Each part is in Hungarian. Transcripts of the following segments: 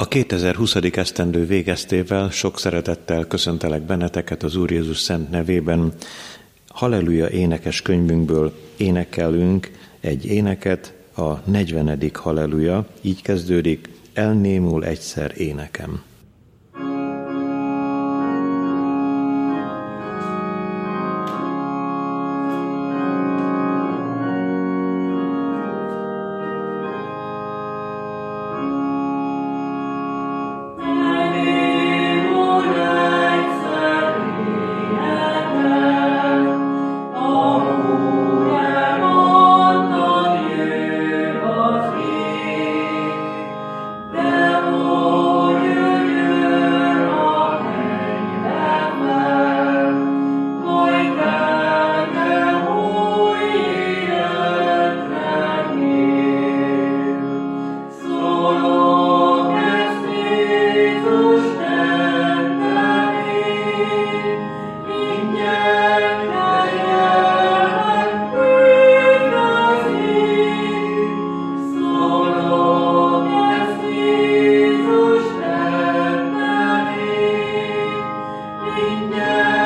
A 2020. esztendő végeztével sok szeretettel köszöntelek benneteket az Úr Jézus szent nevében. Halleluja énekes könyvünkből énekelünk egy éneket, a 40. Halleluja, így kezdődik, elnémul egyszer énekem. Az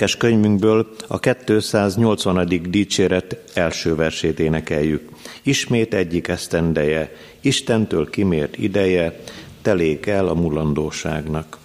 énekes könyvünkből a 280. dicséret első versét énekeljük. Ismét egyik esztendeje, Istentől kimért ideje, telék el a mulandóságnak.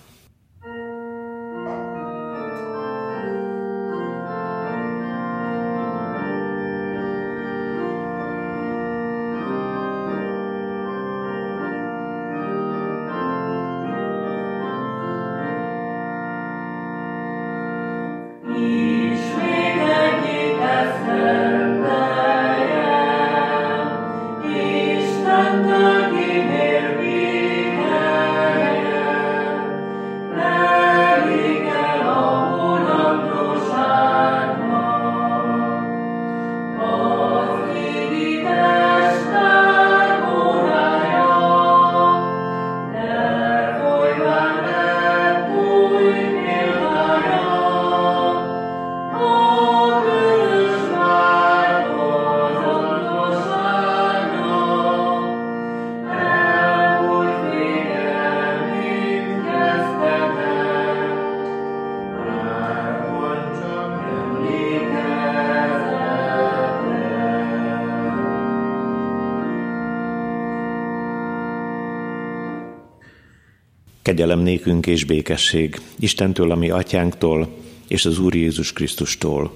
Kegyelem nékünk és békesség Istentől, ami atyánktól, és az Úr Jézus Krisztustól.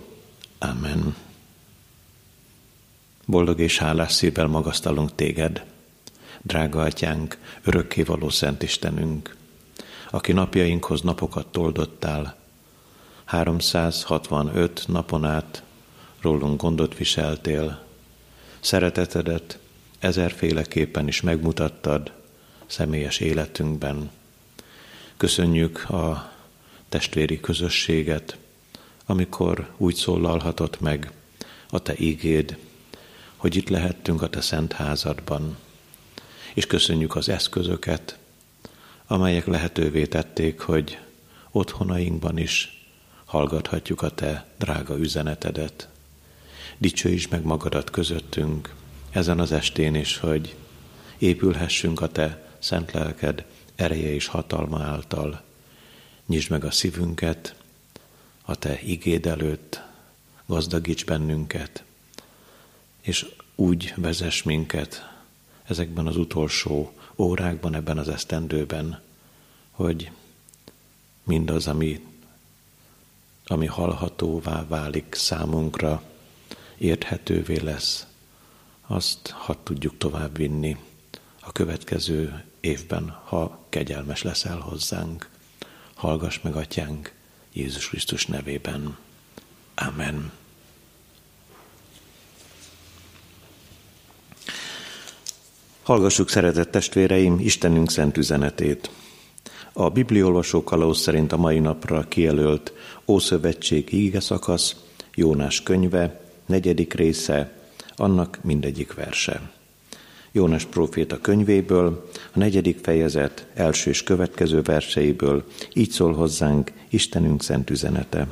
Amen. Boldog és hálás szívvel magasztalunk téged, drága atyánk, örökkévaló Szent Istenünk, aki napjainkhoz napokat toldottál, 365 napon át rólunk gondot viseltél, szeretetedet ezerféleképpen is megmutattad személyes életünkben. Köszönjük a testvéri közösséget, amikor úgy szólalhatott meg a Te ígéd, hogy itt lehettünk a Te szent házadban. És köszönjük az eszközöket, amelyek lehetővé tették, hogy otthonainkban is hallgathatjuk a Te drága üzenetedet. Dicsőíts meg magadat közöttünk ezen az estén is, hogy épülhessünk a Te szent lelked ereje és hatalma által. Nyisd meg a szívünket a Te igéd előtt, gazdagíts bennünket, és úgy vezess minket ezekben az utolsó órákban, ebben az esztendőben, hogy mindaz, ami, ami hallhatóvá válik számunkra, érthetővé lesz, azt hadd tudjuk tovább vinni a következő évben, ha kegyelmes leszel hozzánk. Hallgass meg, Atyánk, Jézus Krisztus nevében. Amen. Hallgassuk, szeretett testvéreim, Istenünk szent üzenetét. A bibliolvasó kalauz szerint a mai napra kijelölt Ószövetség íge szakasz, Jónás könyve, negyedik része, annak mindegyik verse. Jónás próféta könyvéből, a negyedik fejezet első és következő verseiből így szól hozzánk Istenünk szent üzenete.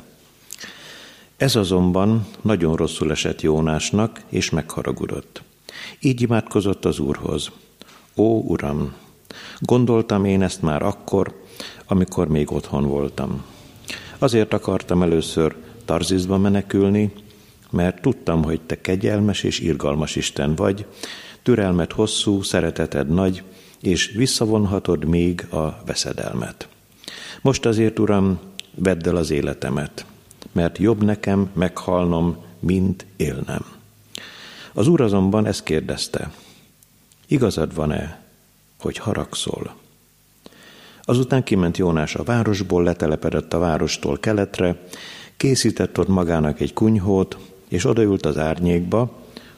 Ez azonban nagyon rosszul esett Jónásnak, és megharagudott. Így imádkozott az Úrhoz. Ó, Uram, gondoltam én ezt már akkor, amikor még otthon voltam. Azért akartam először Tarzizba menekülni, mert tudtam, hogy te kegyelmes és irgalmas Isten vagy, türelmet hosszú, szereteted nagy, és visszavonhatod még a veszedelmet. Most azért, Uram, vedd el az életemet, mert jobb nekem meghalnom, mint élnem. Az úr azonban ezt kérdezte, igazad van-e, hogy haragszol? Azután kiment Jónás a városból, letelepedett a várostól keletre, készített ott magának egy kunyhót, és odaült az árnyékba,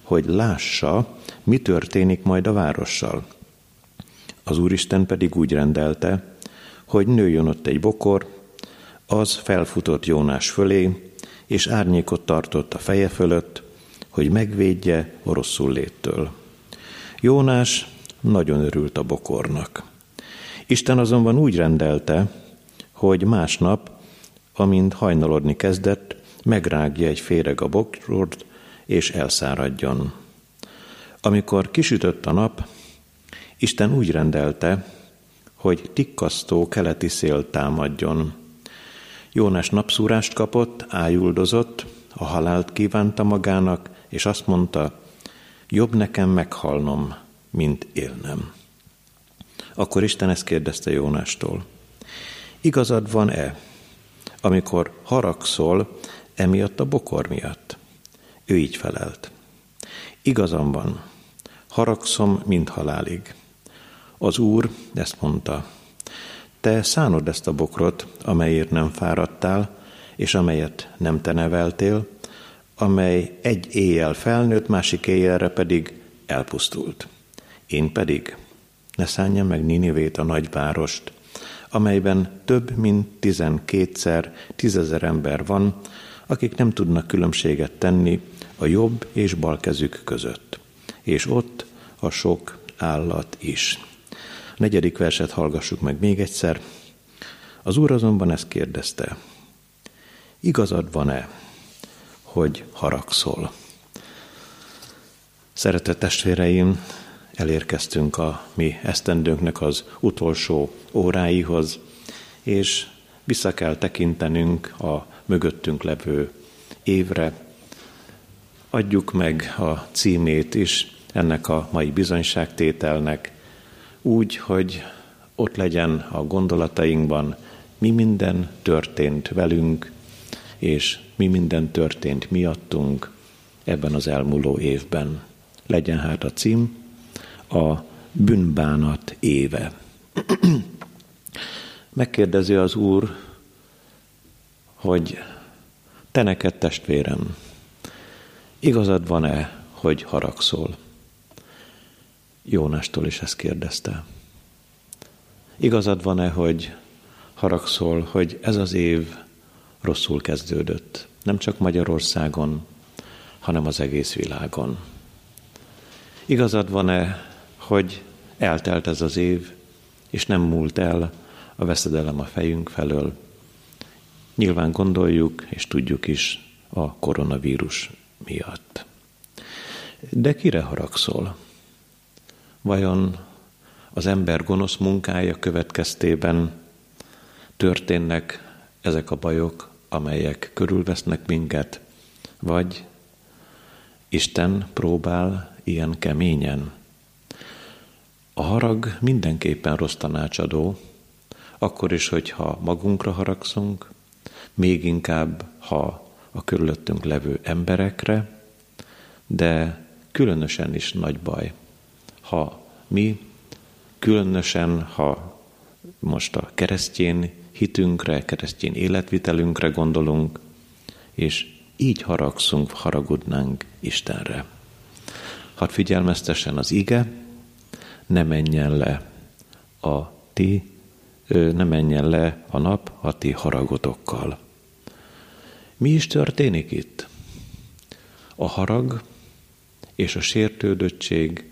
hogy lássa, mi történik majd a várossal. Az Úristen pedig úgy rendelte, hogy nőjön ott egy bokor, az felfutott Jónás fölé, és árnyékot tartott a feje fölött, hogy megvédje a léttől. Jónás nagyon örült a bokornak. Isten azonban úgy rendelte, hogy másnap, amint hajnalodni kezdett, megrágja egy féreg a bokort, és elszáradjon. Amikor kisütött a nap, Isten úgy rendelte, hogy tikkasztó keleti szél támadjon. Jónás napszúrást kapott, ájuldozott, a halált kívánta magának, és azt mondta, jobb nekem meghalnom, mint élnem. Akkor Isten ezt kérdezte Jónástól. Igazad van-e, amikor haragszol emiatt a bokor miatt? Ő így felelt. Igazam van, haragszom mind halálig. Az Úr ezt mondta, te szánod ezt a bokrot, amelyért nem fáradtál, és amelyet nem te neveltél, amely egy éjjel felnőtt, másik éjjelre pedig elpusztult. Én pedig ne szánjam meg Ninivét a nagyvárost, amelyben több mint tizenkétszer tízezer ember van, akik nem tudnak különbséget tenni a jobb és bal kezük között. És ott a sok állat is. A negyedik verset hallgassuk meg még egyszer. Az úr azonban ezt kérdezte. Igazad van-e, hogy haragszol? Szeretett testvéreim, elérkeztünk a mi esztendőnknek az utolsó óráihoz, és vissza kell tekintenünk a mögöttünk levő évre. Adjuk meg a címét is ennek a mai bizonyságtételnek, úgy, hogy ott legyen a gondolatainkban, mi minden történt velünk, és mi minden történt miattunk ebben az elmúló évben. Legyen hát a cím a bűnbánat éve. Megkérdezi az Úr, hogy te neked testvérem, igazad van-e, hogy haragszol? Jónástól is ezt kérdezte. Igazad van-e, hogy haragszol, hogy ez az év rosszul kezdődött? Nem csak Magyarországon, hanem az egész világon. Igazad van-e, hogy eltelt ez az év, és nem múlt el a veszedelem a fejünk felől? Nyilván gondoljuk, és tudjuk is a koronavírus miatt. De kire haragszol? Vajon az ember gonosz munkája következtében történnek ezek a bajok, amelyek körülvesznek minket, vagy Isten próbál ilyen keményen. A harag mindenképpen rossz tanácsadó, akkor is, hogyha magunkra haragszunk, még inkább, ha a körülöttünk levő emberekre, de különösen is nagy baj, ha mi, különösen, ha most a keresztjén hitünkre, keresztjén életvitelünkre gondolunk, és így haragszunk, haragudnánk Istenre. Hadd figyelmeztessen az ige, ne menjen le a ti, ne menjen le a nap a ti haragotokkal. Mi is történik itt? A harag és a sértődöttség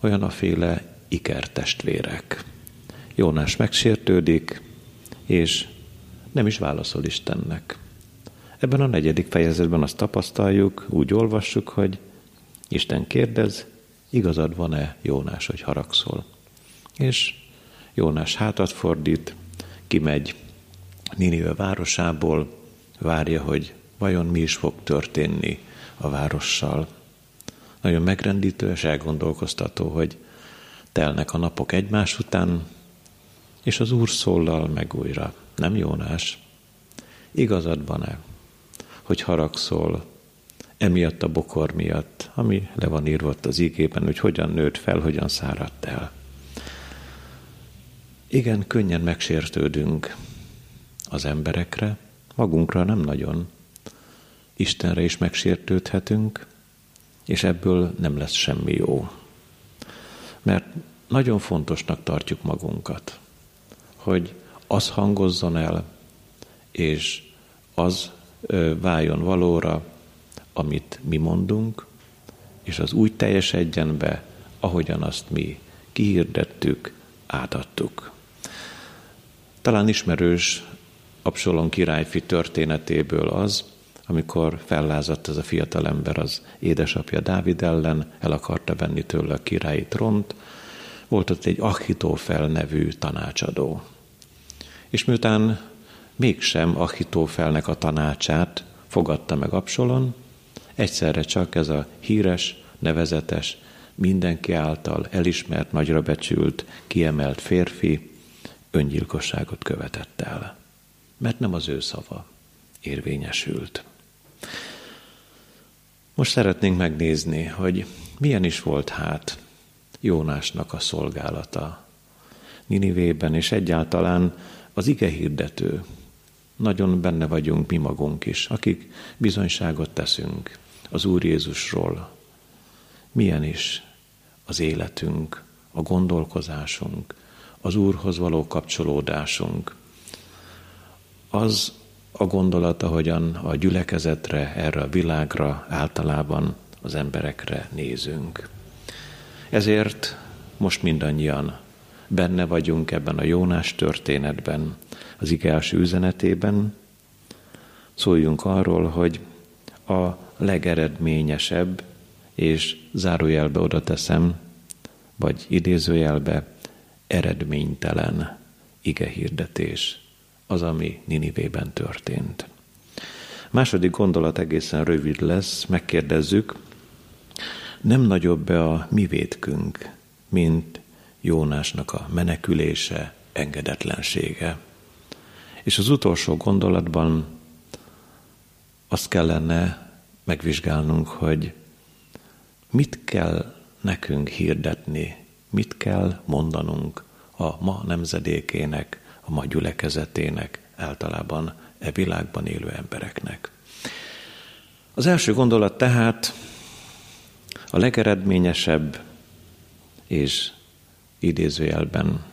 olyan a féle ikertestvérek. Jónás megsértődik, és nem is válaszol Istennek. Ebben a negyedik fejezetben azt tapasztaljuk, úgy olvassuk, hogy Isten kérdez, igazad van-e Jónás, hogy haragszol? És Jónás hátat fordít, kimegy Ninive városából, várja, hogy vajon mi is fog történni a várossal. Nagyon megrendítő és elgondolkoztató, hogy telnek a napok egymás után, és az Úr szólal meg újra. Nem Jónás? Igazad van-e, hogy haragszol emiatt a bokor miatt, ami le van írva az ígében, hogy hogyan nőtt fel, hogyan száradt el. Igen, könnyen megsértődünk az emberekre, magunkra nem nagyon. Istenre is megsértődhetünk, és ebből nem lesz semmi jó. Mert nagyon fontosnak tartjuk magunkat, hogy az hangozzon el, és az váljon valóra, amit mi mondunk, és az úgy teljesedjen be, ahogyan azt mi kihirdettük, átadtuk. Talán ismerős Absalon királyfi történetéből az, amikor fellázadt ez a fiatal ember az édesapja Dávid ellen, el akarta venni tőle a királyi tront, volt ott egy Achitófel nevű tanácsadó. És miután mégsem Achitófelnek a tanácsát fogadta meg Absalon, egyszerre csak ez a híres, nevezetes, mindenki által elismert, nagyra becsült, kiemelt férfi öngyilkosságot követett el. Mert nem az ő szava érvényesült. Most szeretnénk megnézni, hogy milyen is volt hát Jónásnak a szolgálata Ninivében, és egyáltalán az ige hirdető. Nagyon benne vagyunk mi magunk is, akik bizonyságot teszünk az Úr Jézusról. Milyen is az életünk, a gondolkozásunk, az Úrhoz való kapcsolódásunk. Az a gondolat, ahogyan a gyülekezetre, erre a világra, általában az emberekre nézünk. Ezért most mindannyian benne vagyunk ebben a Jónás történetben, az ige első üzenetében. Szóljunk arról, hogy a legeredményesebb, és zárójelbe oda teszem, vagy idézőjelbe, eredménytelen ige hirdetés az, ami Ninivében történt. Második gondolat egészen rövid lesz, megkérdezzük, nem nagyobb be a mi vétkünk, mint Jónásnak a menekülése, engedetlensége. És az utolsó gondolatban azt kellene megvizsgálnunk, hogy mit kell nekünk hirdetni, mit kell mondanunk a ma nemzedékének, a ma gyülekezetének, általában e világban élő embereknek. Az első gondolat tehát a legeredményesebb és idézőjelben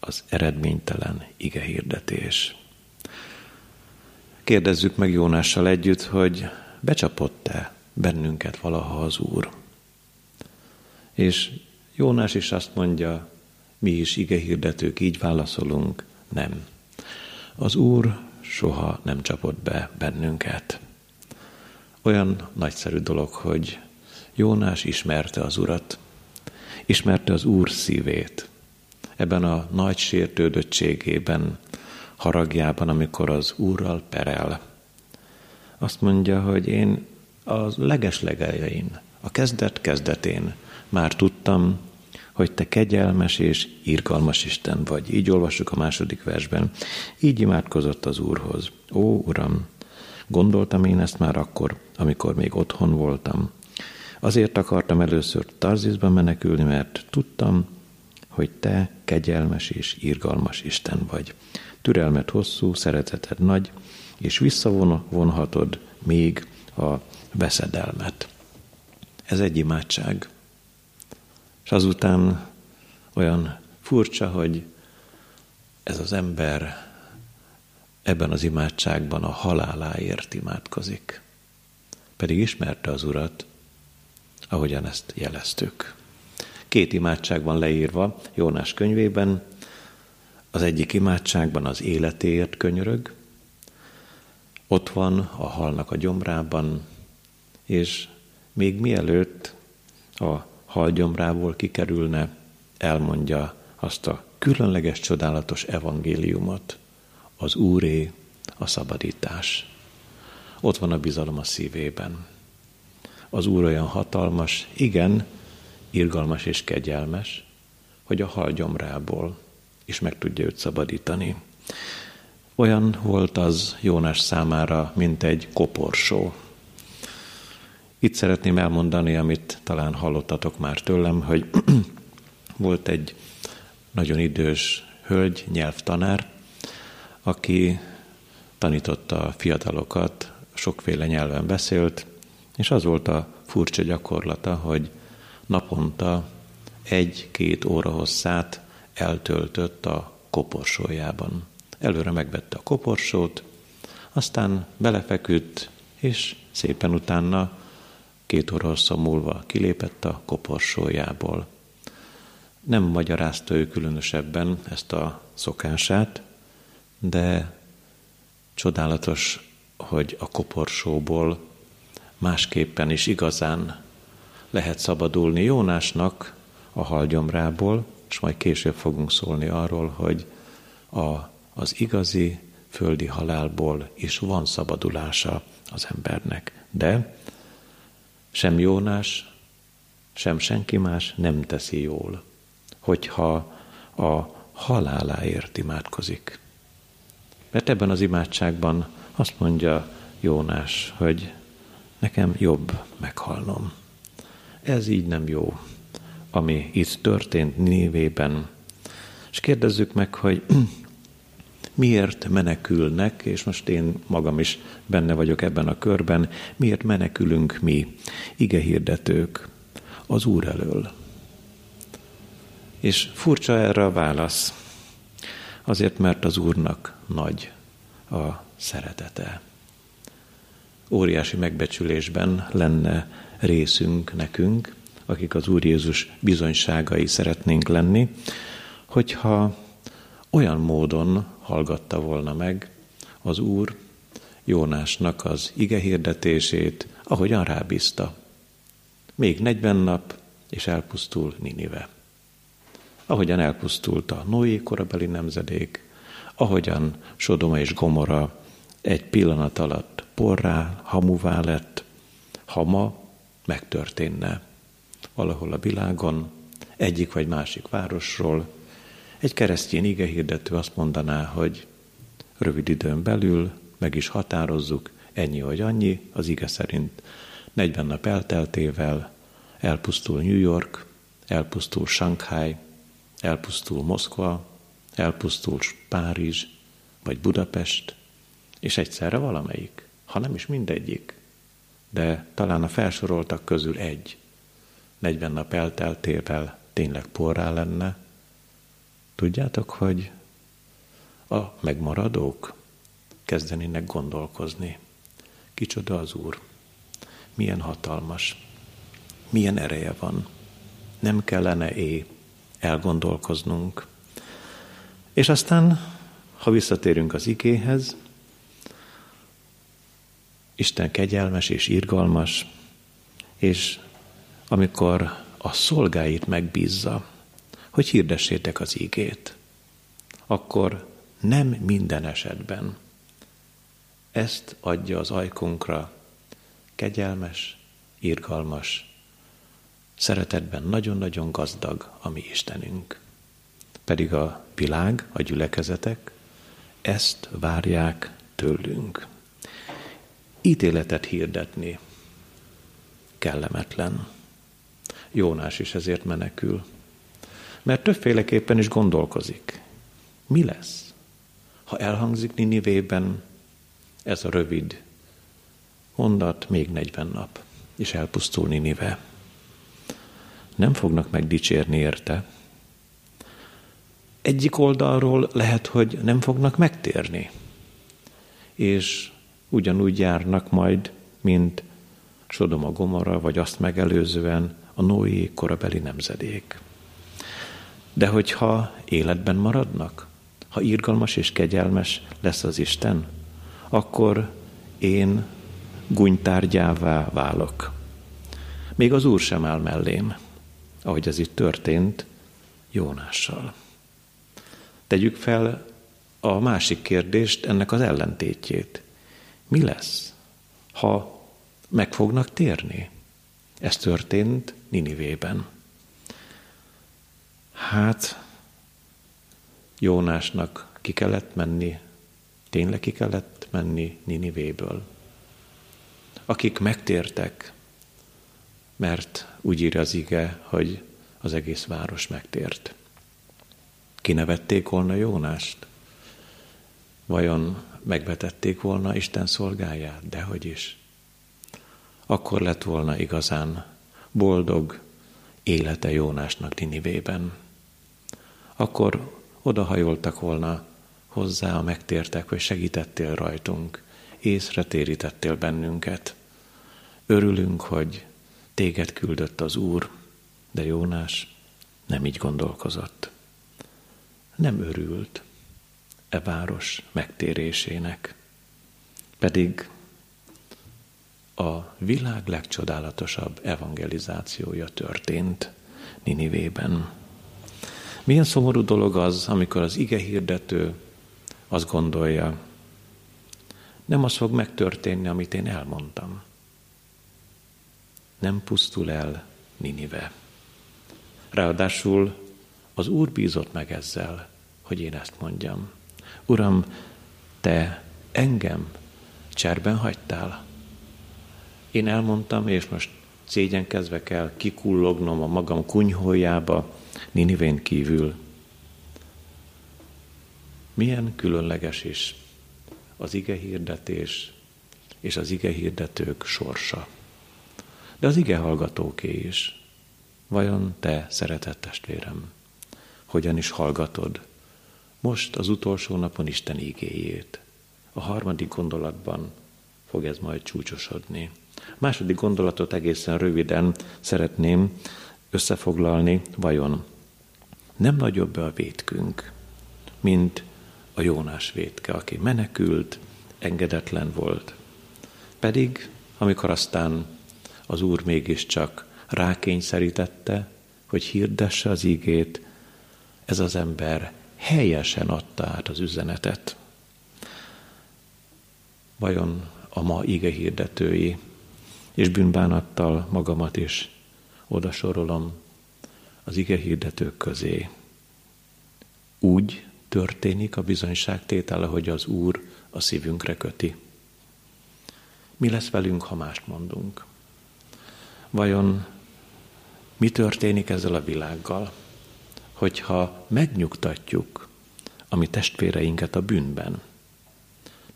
az eredménytelen ige hirdetés. Kérdezzük meg Jónással együtt, hogy becsapott-e bennünket valaha az Úr. És Jónás is azt mondja, mi is ige hirdetők így válaszolunk, nem. Az Úr soha nem csapott be bennünket. Olyan nagyszerű dolog, hogy Jónás ismerte az Urat, ismerte az Úr szívét, ebben a nagy sértődöttségében, haragjában, amikor az Úrral perel. Azt mondja, hogy én a legeslegeljein, a kezdet kezdetén már tudtam, hogy te kegyelmes és irgalmas Isten vagy. Így olvassuk a második versben. Így imádkozott az Úrhoz. Ó, Uram, gondoltam én ezt már akkor, amikor még otthon voltam. Azért akartam először Tarzizba menekülni, mert tudtam, hogy te kegyelmes és irgalmas Isten vagy. Türelmet hosszú, szereteted nagy, és visszavonhatod még a veszedelmet. Ez egy imádság. És azután olyan furcsa, hogy ez az ember ebben az imádságban a haláláért imádkozik. Pedig ismerte az Urat, ahogyan ezt jeleztük. Két imádság van leírva Jónás könyvében. Az egyik imádságban az életéért könyörög, ott van a halnak a gyomrában, és még mielőtt a hal gyomrából kikerülne, elmondja azt a különleges, csodálatos evangéliumot, az Úré, a szabadítás. Ott van a bizalom a szívében. Az Úr olyan hatalmas, igen, irgalmas és kegyelmes, hogy a hal gyomrából is meg tudja őt szabadítani. Olyan volt az Jónás számára, mint egy koporsó. Itt szeretném elmondani, amit talán hallottatok már tőlem, hogy volt egy nagyon idős hölgy, nyelvtanár, aki tanította a fiatalokat, sokféle nyelven beszélt, és az volt a furcsa gyakorlata, hogy naponta egy-két óra hosszát eltöltött a koporsójában. Előre megvette a koporsót, aztán belefeküdt, és szépen utána két óra hossza múlva kilépett a koporsójából. Nem magyarázta ő különösebben ezt a szokását, de csodálatos, hogy a koporsóból másképpen is igazán lehet szabadulni Jónásnak a halgyomrából, és majd később fogunk szólni arról, hogy a, az igazi földi halálból is van szabadulása az embernek. De sem Jónás, sem senki más nem teszi jól, hogyha a haláláért imádkozik. Mert ebben az imádságban azt mondja Jónás, hogy nekem jobb meghalnom ez így nem jó, ami itt történt névében. És kérdezzük meg, hogy miért menekülnek, és most én magam is benne vagyok ebben a körben, miért menekülünk mi, ige hirdetők, az Úr elől. És furcsa erre a válasz, azért, mert az Úrnak nagy a szeretete. Óriási megbecsülésben lenne részünk nekünk, akik az Úr Jézus bizonyságai szeretnénk lenni, hogyha olyan módon hallgatta volna meg az Úr Jónásnak az ige hirdetését, ahogyan rábízta. Még 40 nap, és elpusztul Ninive. Ahogyan elpusztult a Noé korabeli nemzedék, ahogyan Sodoma és Gomora egy pillanat alatt porrá, hamuvá lett, ha ma megtörténne valahol a világon egyik vagy másik városról, egy keresztény igehirdető azt mondaná, hogy rövid időn belül meg is határozzuk, ennyi vagy annyi, az ige szerint 40 nap elteltével elpusztul New York, elpusztul Shanghai, elpusztul Moszkva, elpusztul Párizs, vagy Budapest, és egyszerre valamelyik, ha nem is mindegyik, de talán a felsoroltak közül egy, 40 nap elteltével tényleg porrá lenne, tudjátok, hogy a megmaradók kezdenének gondolkozni. Kicsoda az Úr, milyen hatalmas, milyen ereje van. Nem kellene é elgondolkoznunk. És aztán, ha visszatérünk az ikéhez, Isten kegyelmes és irgalmas, és amikor a szolgáit megbízza, hogy hirdessétek az ígét, akkor nem minden esetben ezt adja az ajkunkra kegyelmes, irgalmas, szeretetben nagyon-nagyon gazdag a mi Istenünk. Pedig a világ, a gyülekezetek ezt várják tőlünk. Ítéletet hirdetni kellemetlen. Jónás is ezért menekül. Mert többféleképpen is gondolkozik. Mi lesz, ha elhangzik Ninivében ez a rövid mondat, még 40 nap, és elpusztul Ninive. Nem fognak megdicsérni érte. Egyik oldalról lehet, hogy nem fognak megtérni, és ugyanúgy járnak majd, mint Sodoma Gomora, vagy azt megelőzően a Noé korabeli nemzedék. De hogyha életben maradnak, ha irgalmas és kegyelmes lesz az Isten, akkor én gunytárgyává válok. Még az Úr sem áll mellém, ahogy ez itt történt Jónással. Tegyük fel a másik kérdést, ennek az ellentétjét. Mi lesz, ha meg fognak térni? Ez történt Ninivében. Hát, Jónásnak ki kellett menni, tényleg ki kellett menni Ninivéből. Akik megtértek, mert úgy írja az ige, hogy az egész város megtért. Kinevették volna Jónást? Vajon megvetették volna Isten szolgáját? Dehogy is. Akkor lett volna igazán boldog élete Jónásnak Ninivében. Akkor odahajoltak volna hozzá a megtértek, hogy segítettél rajtunk, észre térítettél bennünket. Örülünk, hogy téged küldött az Úr, de Jónás nem így gondolkozott. Nem örült e város megtérésének, pedig a világ legcsodálatosabb evangelizációja történt Ninivében. Milyen szomorú dolog az, amikor az ige hirdető azt gondolja, nem az fog megtörténni, amit én elmondtam. Nem pusztul el Ninive. Ráadásul az Úr bízott meg ezzel, hogy én ezt mondjam. Uram, te engem cserben hagytál. Én elmondtam, és most szégyenkezve kell kikullognom a magam kunyhójába, Ninivén kívül. Milyen különleges is az ige hirdetés és az ige hirdetők sorsa. De az ige hallgatóké is. Vajon te, szeretett testvérem, hogyan is hallgatod most az utolsó napon Isten igéjét? A harmadik gondolatban fog ez majd csúcsosodni. A második gondolatot egészen röviden szeretném összefoglalni, vajon nem nagyobb a vétkünk, mint a Jónás vétke, aki menekült, engedetlen volt. Pedig, amikor aztán az Úr mégiscsak rákényszerítette, hogy hirdesse az ígét, ez az ember helyesen adta át az üzenetet. Vajon a ma ige hirdetői, és bűnbánattal magamat is oda sorolom, az ige hirdetők közé. Úgy történik a bizonyságtétele, hogy az Úr a szívünkre köti. Mi lesz velünk, ha mást mondunk? Vajon mi történik ezzel a világgal, hogyha megnyugtatjuk a mi testvéreinket a bűnben?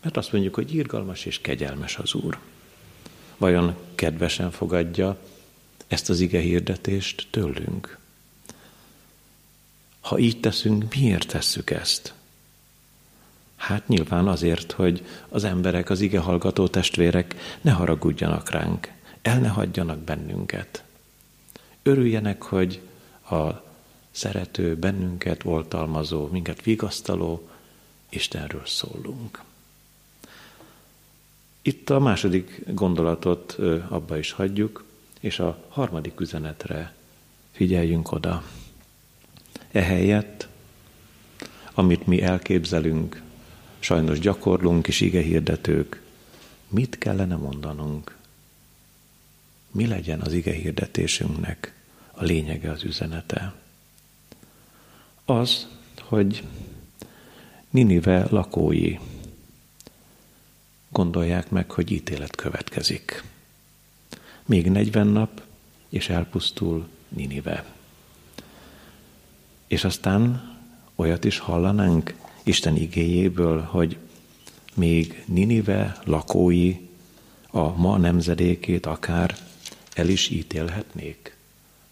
Mert azt mondjuk, hogy írgalmas és kegyelmes az Úr. Vajon kedvesen fogadja ezt az ige hirdetést tőlünk? Ha így teszünk, miért tesszük ezt? Hát nyilván azért, hogy az emberek, az ige hallgató testvérek ne haragudjanak ránk, el ne hagyjanak bennünket. Örüljenek, hogy a szerető, bennünket oltalmazó, minket vigasztaló Istenről szólunk. Itt a második gondolatot abba is hagyjuk, és a harmadik üzenetre figyeljünk oda. Ehelyett, amit mi elképzelünk, sajnos gyakorlunk és ige hirdetők, mit kellene mondanunk? Mi legyen az ige hirdetésünknek a lényege, az üzenete? Az, hogy Ninive lakói gondolják meg, hogy ítélet következik. Még 40 nap, és elpusztul Ninive. És aztán olyat is hallanánk Isten igéjéből, hogy még Ninive lakói a ma nemzedékét akár el is ítélhetnék,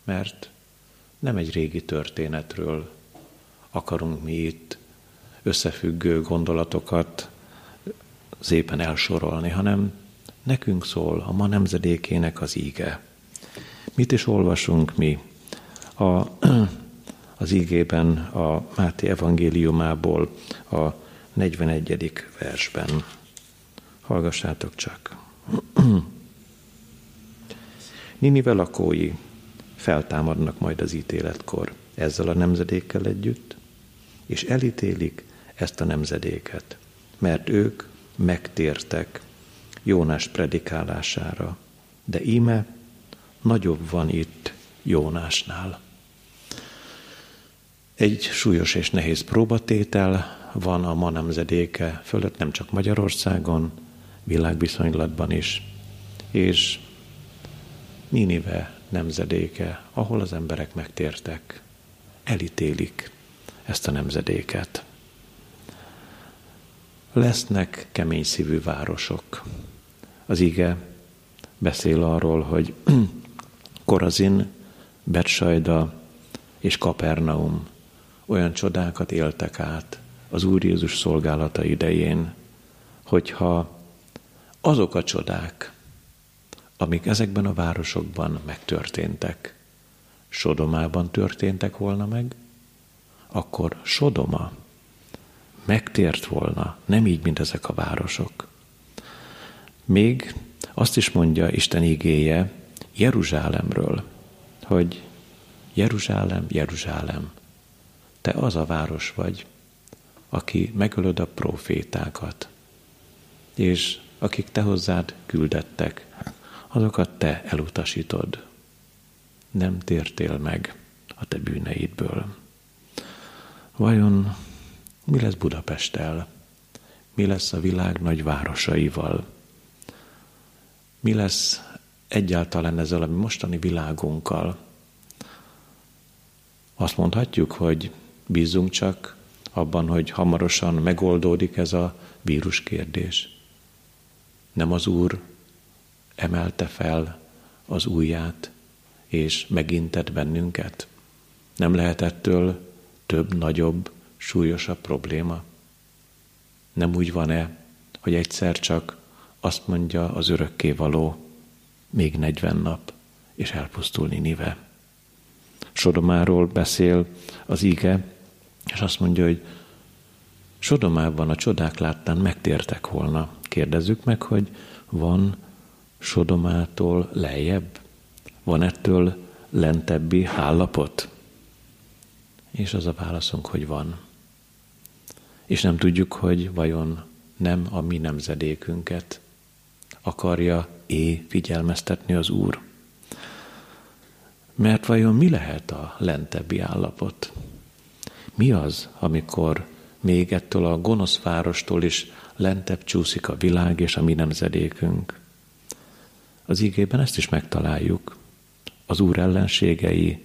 mert nem egy régi történetről akarunk mi itt összefüggő gondolatokat szépen elsorolni, hanem nekünk szól a ma nemzedékének az íge. Mit is olvasunk mi a, az ígében a Máté evangéliumából a 41. versben? Hallgassátok csak. Ninive lakói feltámadnak majd az ítéletkor ezzel a nemzedékkel együtt, és elítélik ezt a nemzedéket, mert ők megtértek Jónás predikálására, de íme nagyobb van itt Jónásnál. Egy súlyos és nehéz próbatétel van a ma nemzedéke fölött, nem csak Magyarországon, világviszonylatban is, és Ninive nemzedéke, ahol az emberek megtértek, elítélik ezt a nemzedéket. Lesznek kemény szívű városok. Az ige beszél arról, hogy Korazin, Betsajda és Kapernaum olyan csodákat éltek át az Úr Jézus szolgálata idején, hogyha azok a csodák, amik ezekben a városokban megtörténtek, Sodomában történtek volna meg, akkor Sodoma megtért volna, nem így, mint ezek a városok. Még azt is mondja Isten igéje Jeruzsálemről, hogy Jeruzsálem, Jeruzsálem, te az a város vagy, aki megölöd a profétákat, és akik te hozzád küldettek, azokat te elutasítod. Nem tértél meg a te bűneidből. Vajon mi lesz Budapesttel? Mi lesz a világ nagy városaival? Mi lesz egyáltalán ezzel a mostani világunkkal? Azt mondhatjuk, hogy bízunk csak abban, hogy hamarosan megoldódik ez a vírus kérdés. Nem az Úr emelte fel az ujját, és megintett bennünket? Nem lehet ettől több, nagyobb, súlyosabb probléma? Nem úgy van-e, hogy egyszer csak azt mondja az örökkévaló, még 40 nap, és elpusztul Ninive. Sodomáról beszél az ige, és azt mondja, hogy Sodomában a csodák láttán megtértek volna. Kérdezzük meg, hogy van Sodomától lejjebb? Van ettől lentebbi állapot? És az a válaszunk, hogy van. És nem tudjuk, hogy vajon nem a mi nemzedékünket akarja é figyelmeztetni az Úr. Mert vajon mi lehet a lentebbi állapot? Mi az, amikor még ettől a gonosz várostól is lentebb csúszik a világ és a mi nemzedékünk? Az igében ezt is megtaláljuk. Az Úr ellenségei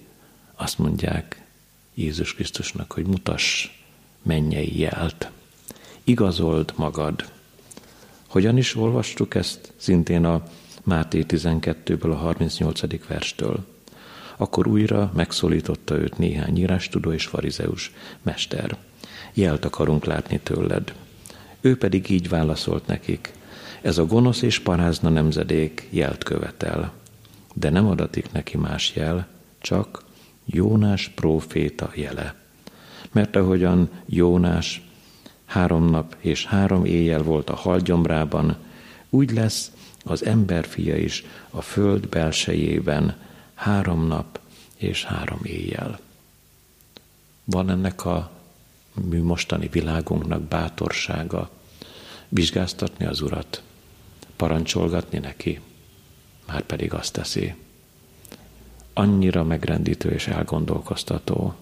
azt mondják Jézus Krisztusnak, hogy mutass mennyei jelt. Igazold magad. Hogyan is olvastuk ezt? Szintén a Máté 12-ből a 38. verstől. Akkor újra megszólította őt néhány írástudó és farizeus mester. Jelt akarunk látni tőled. Ő pedig így válaszolt nekik. Ez a gonosz és parázna nemzedék jelt követel. De nem adatik neki más jel, csak Jónás próféta jele. Mert ahogyan Jónás három nap és három éjjel volt a halgyomrában, úgy lesz az emberfia is a föld belsejében három nap és három éjjel. Van ennek a mi mostani világunknak bátorsága vizsgáztatni az Urat, parancsolgatni neki, már pedig azt teszi. Annyira megrendítő és elgondolkoztató,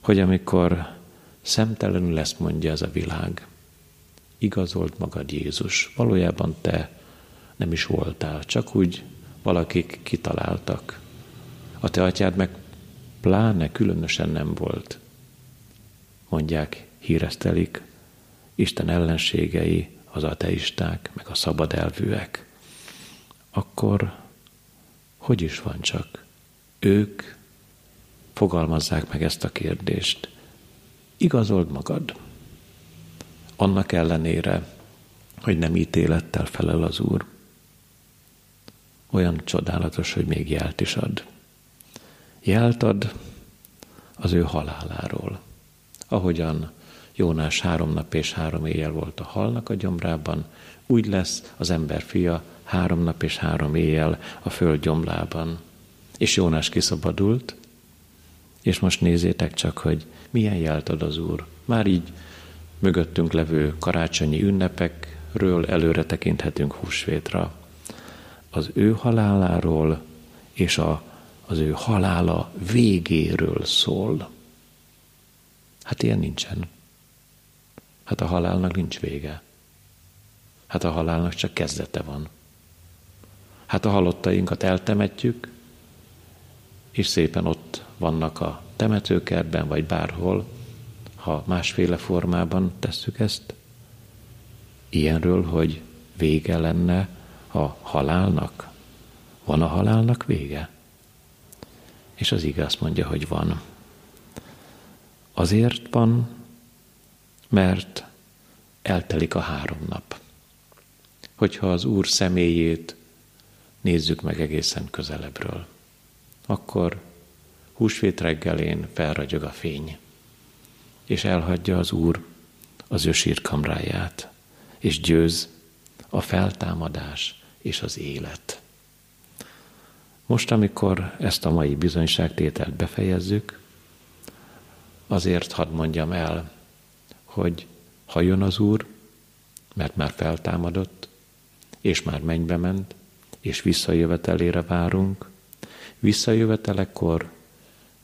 hogy amikor szemtelenül lesz mondja ez a világ, igazolt magad Jézus, valójában te nem is voltál, csak úgy valakik kitaláltak. A te atyád meg pláne különösen nem volt. Mondják, híresztelik, Isten ellenségei, az ateisták, meg a szabad elvűek. Akkor hogy is van csak? Ők fogalmazzák meg ezt a kérdést. Igazold magad. Annak ellenére, hogy nem ítélettel felel az Úr olyan csodálatos, hogy még jelt is ad. Jelt ad az ő haláláról. Ahogyan Jónás három nap és három éjjel volt a halnak a gyomrában, úgy lesz az ember fia három nap és három éjjel a föld gyomlában. És Jónás kiszabadult, és most nézzétek csak, hogy milyen jelt ad az Úr. Már így mögöttünk levő karácsonyi ünnepekről előre tekinthetünk húsvétra az ő haláláról és a, az ő halála végéről szól. Hát ilyen nincsen. Hát a halálnak nincs vége. Hát a halálnak csak kezdete van. Hát a halottainkat eltemetjük, és szépen ott vannak a temetőkertben, vagy bárhol, ha másféle formában tesszük ezt. Ilyenről, hogy vége lenne a halálnak? Van a halálnak vége? És az igaz mondja, hogy van. Azért van, mert eltelik a három nap. Hogyha az Úr személyét nézzük meg egészen közelebbről, akkor húsvét reggelén felragyog a fény, és elhagyja az Úr az ő és győz a feltámadás és az élet. Most, amikor ezt a mai bizonyságtételt befejezzük, azért hadd mondjam el, hogy ha jön az Úr, mert már feltámadott, és már mennybe ment, és visszajövetelére várunk, visszajövetelekor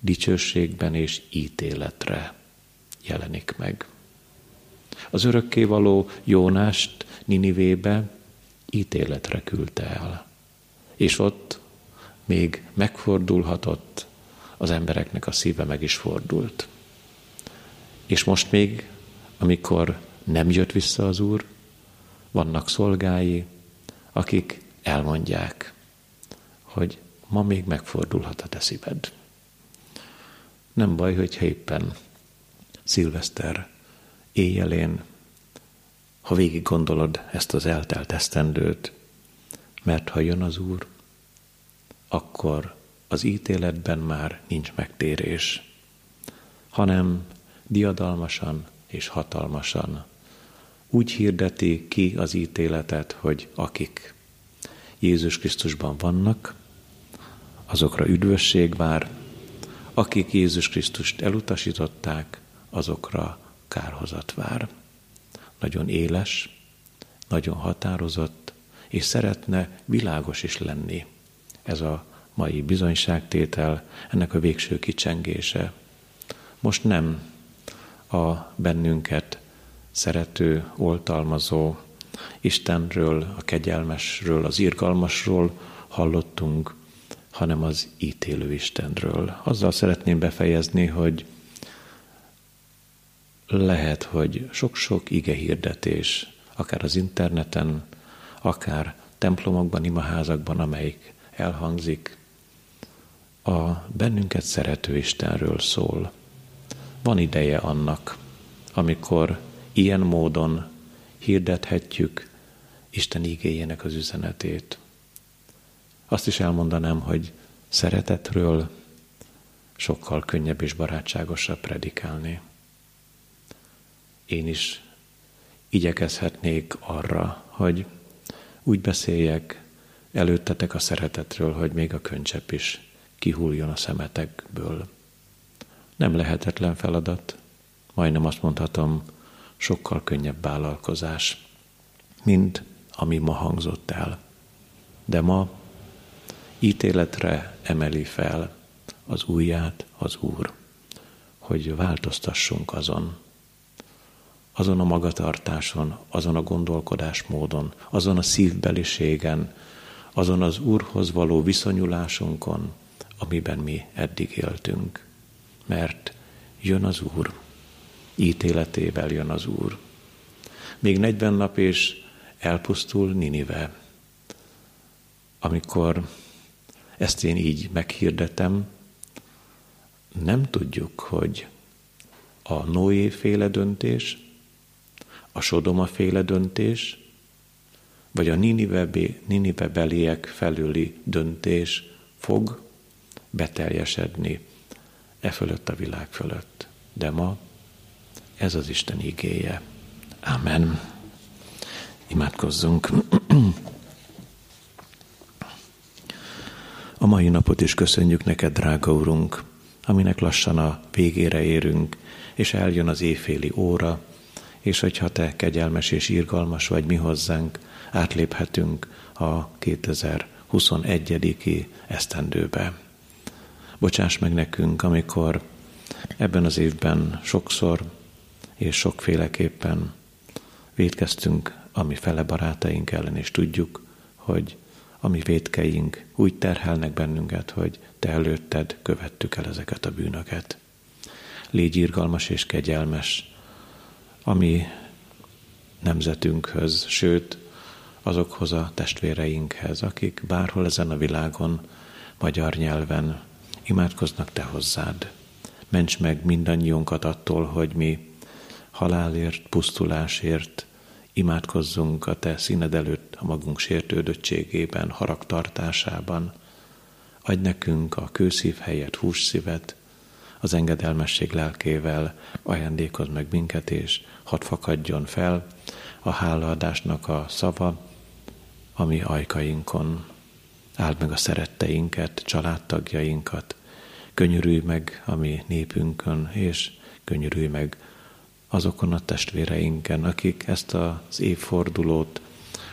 dicsőségben és ítéletre jelenik meg. Az örökkévaló Jónást Ninivébe ítéletre küldte el. És ott még megfordulhatott, az embereknek a szíve meg is fordult. És most még, amikor nem jött vissza az Úr, vannak szolgái, akik elmondják, hogy ma még megfordulhat a te szíved. Nem baj, hogy éppen szilveszter éjjelén ha végig gondolod ezt az eltelt esztendőt, mert ha jön az Úr, akkor az ítéletben már nincs megtérés, hanem diadalmasan és hatalmasan. Úgy hirdeti ki az ítéletet, hogy akik Jézus Krisztusban vannak, azokra üdvösség vár, akik Jézus Krisztust elutasították, azokra kárhozat vár nagyon éles, nagyon határozott, és szeretne világos is lenni ez a mai bizonyságtétel, ennek a végső kicsengése. Most nem a bennünket szerető, oltalmazó Istenről, a kegyelmesről, az irgalmasról hallottunk, hanem az ítélő Istenről. Azzal szeretném befejezni, hogy lehet, hogy sok-sok ige hirdetés, akár az interneten, akár templomokban, imaházakban, amelyik elhangzik, a bennünket szerető Istenről szól. Van ideje annak, amikor ilyen módon hirdethetjük Isten igéjének az üzenetét. Azt is elmondanám, hogy szeretetről sokkal könnyebb és barátságosabb predikálni. Én is igyekezhetnék arra, hogy úgy beszéljek előttetek a szeretetről, hogy még a könycsepp is kihúljon a szemetekből. Nem lehetetlen feladat, majdnem azt mondhatom, sokkal könnyebb vállalkozás, mint ami ma hangzott el. De ma ítéletre emeli fel az újját az Úr, hogy változtassunk azon, azon a magatartáson, azon a gondolkodásmódon, azon a szívbeliségen, azon az Úrhoz való viszonyulásunkon, amiben mi eddig éltünk. Mert jön az Úr, ítéletével jön az Úr. Még 40 nap és elpusztul Ninive. Amikor ezt én így meghirdetem, nem tudjuk, hogy a Noé féle döntés, a Sodoma féle döntés, vagy a Ninive, beliek felüli döntés fog beteljesedni e fölött a világ fölött. De ma ez az Isten igéje. Amen. Imádkozzunk. A mai napot is köszönjük neked, drága Urunk, aminek lassan a végére érünk, és eljön az éjféli óra, és hogyha te kegyelmes és irgalmas vagy mi hozzánk, átléphetünk a 2021. esztendőbe. Bocsáss meg nekünk, amikor ebben az évben sokszor és sokféleképpen védkeztünk a mi fele barátaink ellen, és tudjuk, hogy a mi védkeink úgy terhelnek bennünket, hogy te előtted követtük el ezeket a bűnöket. Légy irgalmas és kegyelmes, ami nemzetünkhöz, sőt, azokhoz a testvéreinkhez, akik bárhol ezen a világon, magyar nyelven imádkoznak te hozzád. Ments meg mindannyiunkat attól, hogy mi halálért, pusztulásért imádkozzunk a te színed előtt a magunk sértődöttségében, haragtartásában. Adj nekünk a kőszív helyett hússzívet, az engedelmesség lelkével ajándékoz meg minket, és hadd fakadjon fel a hálaadásnak a szava, ami ajkainkon. Áld meg a szeretteinket, családtagjainkat, könyörülj meg a mi népünkön, és könyörülj meg azokon a testvéreinken, akik ezt az évfordulót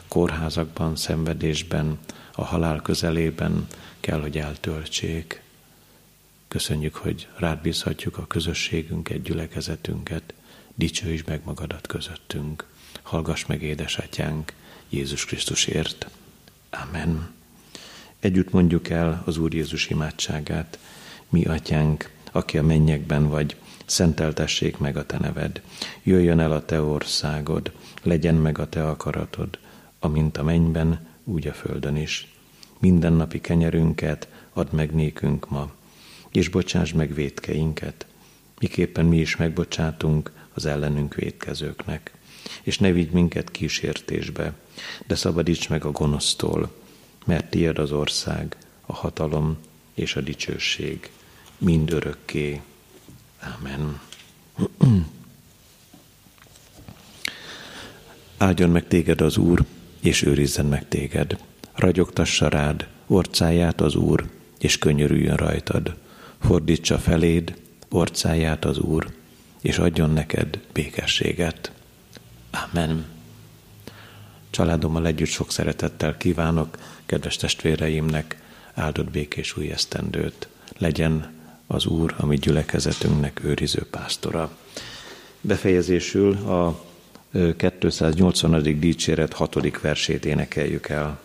kórházakban, szenvedésben, a halál közelében kell, hogy eltöltsék. Köszönjük, hogy rád bízhatjuk a közösségünket, gyülekezetünket, dicsőítsd meg magadat közöttünk. Hallgass meg, édesatyánk, Jézus Krisztusért. Amen. Együtt mondjuk el az Úr Jézus imádságát. Mi, atyánk, aki a mennyekben vagy, szenteltessék meg a te neved. Jöjjön el a te országod, legyen meg a te akaratod, amint a mennyben, úgy a földön is. Minden napi kenyerünket add meg nékünk ma, és bocsáss meg védkeinket, miképpen mi is megbocsátunk az ellenünk védkezőknek. És ne vigy minket kísértésbe, de szabadíts meg a gonosztól, mert tiéd az ország, a hatalom és a dicsőség mind örökké. Amen. Áldjon meg téged az Úr, és őrizzen meg téged. Ragyogtassa rád orcáját az Úr, és könyörüljön rajtad. Fordítsa feléd orcáját az Úr, és adjon neked békességet. Amen. Családommal együtt sok szeretettel kívánok kedves testvéreimnek áldott békés új esztendőt. Legyen az Úr, ami gyülekezetünknek őriző pásztora. Befejezésül a 280. dicséret hatodik versét énekeljük el.